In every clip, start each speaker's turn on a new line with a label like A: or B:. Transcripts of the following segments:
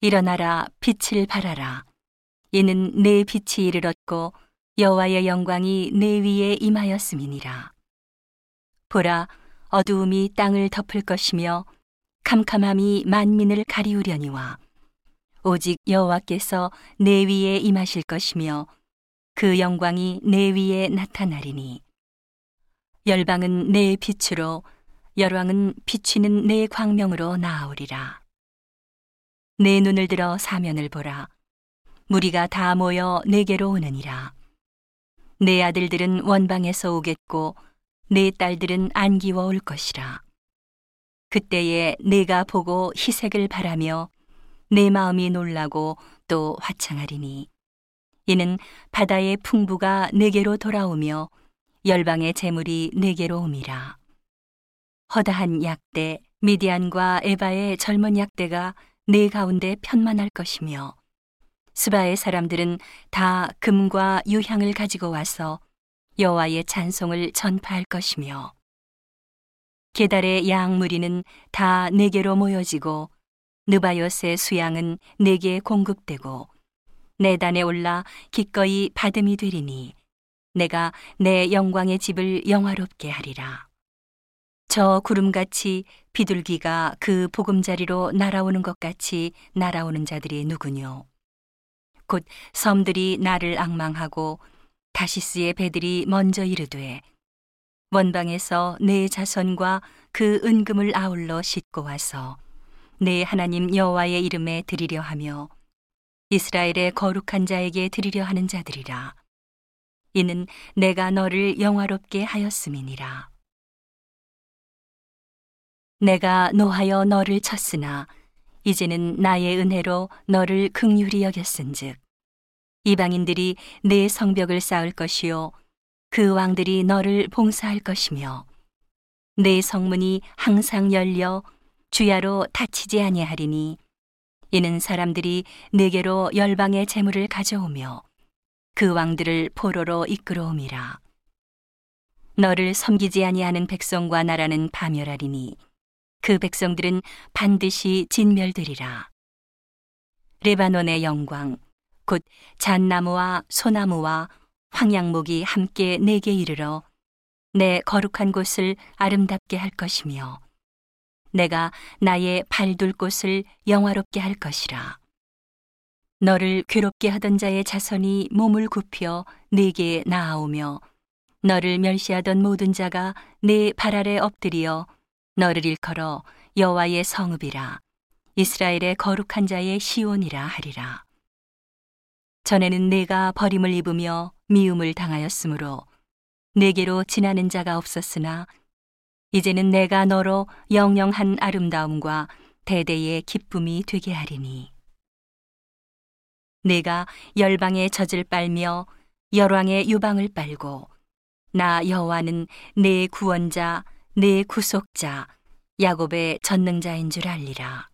A: 일어나라 빛을 발하라. 이는 내 빛이 이르렀고 여호와의 영광이 내 위에 임하였음이니라. 보라 어두움이 땅을 덮을 것이며 캄캄함이 만민을 가리우려니와 오직 여호와께서 내 위에 임하실 것이며 그 영광이 내 위에 나타나리니. 열방은 내 빛으로 열왕은 비치는 내 광명으로 나아오리라 내 눈을 들어 사면을 보라. 무리가 다 모여 내게로 오느니라. 내 아들들은 원방에서 오겠고 내 딸들은 안기워 올 것이라. 그때에 내가 보고 희색을 바라며 내 마음이 놀라고 또 화창하리니. 이는 바다의 풍부가 내게로 돌아오며 열방의 재물이 내게로 옴이라. 허다한 약대 미디안과 에바의 젊은 약대가 내 가운데 편만할 것이며 스바의 사람들은 다 금과 유향을 가지고 와서 여호와의 찬송을 전파할 것이며 게달의 양 무리는 다 내게로 모여지고 느바요스의 수양은 내게 공급되고 내 단에 올라 기꺼이 받음이 되리니 내가 내 영광의 집을 영화롭게 하리라. 저 구름같이 비둘기가 그 보금자리로 날아오는 것 같이 날아오는 자들이 누구뇨? 곧 섬들이 나를 악망하고 다시스의 배들이 먼저 이르되 원방에서 내 자손과 그 은금을 아울러 싣고 와서 내 하나님 여호와의 이름에 드리려 하며 이스라엘의 거룩한 자에게 드리려 하는 자들이라 이는 내가 너를 영화롭게 하였음이니라 내가 노하여 너를 쳤으나 이제는 나의 은혜로 너를 극률히 여겼은즉 이방인들이 내 성벽을 쌓을 것이요 그 왕들이 너를 봉사할 것이며 내 성문이 항상 열려 주야로 닫히지 아니하리니 이는 사람들이 내게로 열방의 재물을 가져오며 그 왕들을 포로로 이끌어옴이라. 너를 섬기지 아니하는 백성과 나라는 파멸하리니 그 백성들은 반드시 진멸되리라 레바논의 영광 곧 잣나무와 소나무와 황양목이 함께 내게 이르러 내 거룩한 곳을 아름답게 할 것이며 내가 나의 발둘 곳을 영화롭게 할 것이라. 너를 괴롭게 하던 자의 자손이 몸을 굽혀 내게 나아오며 너를 멸시하던 모든 자가 내발 아래 엎드리어 너를 일컬어 여호와의 성읍이라 이스라엘의 거룩한 자의 시온이라 하리라. 전에는 내가 버림을 입으며 미움을 당하였으므로 내게로 지나는 자가 없었으나 이제는 내가 너로 영영한 아름다움과 대대의 기쁨이 되게 하리니 내가 열방의 젖을 빨며 열왕의 유방을 빨고 나 여호와는 내 구원자 내 구속자 야곱의 전능자인 줄 알리라.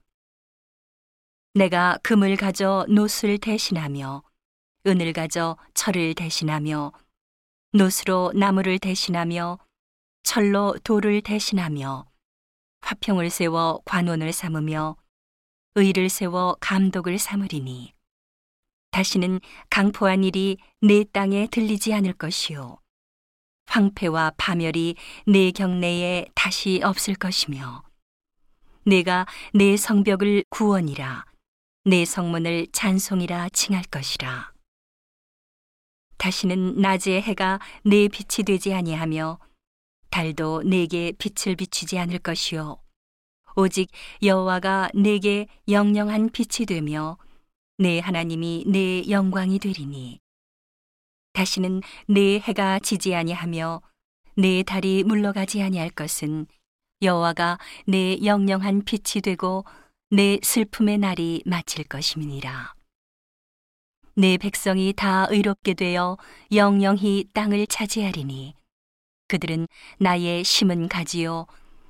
A: 내가 금을 가져 노술 대신하며 은을 가져 철을 대신하며 노수로 나무를 대신하며 철로 돌을 대신하며 화평을 세워 관원을 삼으며 의를 세워 감독을 삼으리니 다시는 강포한 일이 내 땅에 들리지 않을 것이요 황폐와 파멸이 내 경내에 다시 없을 것이며 내가 내 성벽을 구원이라 내 성문을 찬송이라 칭할 것이라. 다시는 낮의 해가 내 빛이 되지 아니하며 달도 내게 빛을 비추지 않을 것이요. 오직 여호와가 내게 영영한 빛이 되며 내 하나님이 내 영광이 되리니 다시는 내 해가 지지 아니하며 내 달이 물러가지 아니할 것은 여호와가 내 영영한 빛이 되고 내 슬픔의 날이 마칠 것임이니라. 내 백성이 다 의롭게 되어 영영히 땅을 차지하리니 그들은 나의 심은 가지요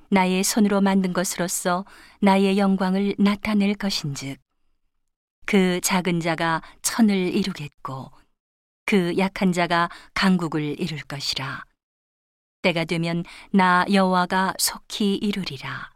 A: 나의 손으로 만든 것으로서 나의 영광을 나타낼 것인즉 그 작은 자가 천을 이루겠고 그 약한 자가 강국을 이룰 것이라. 때가 되면 나 여호와가 속히 이루리라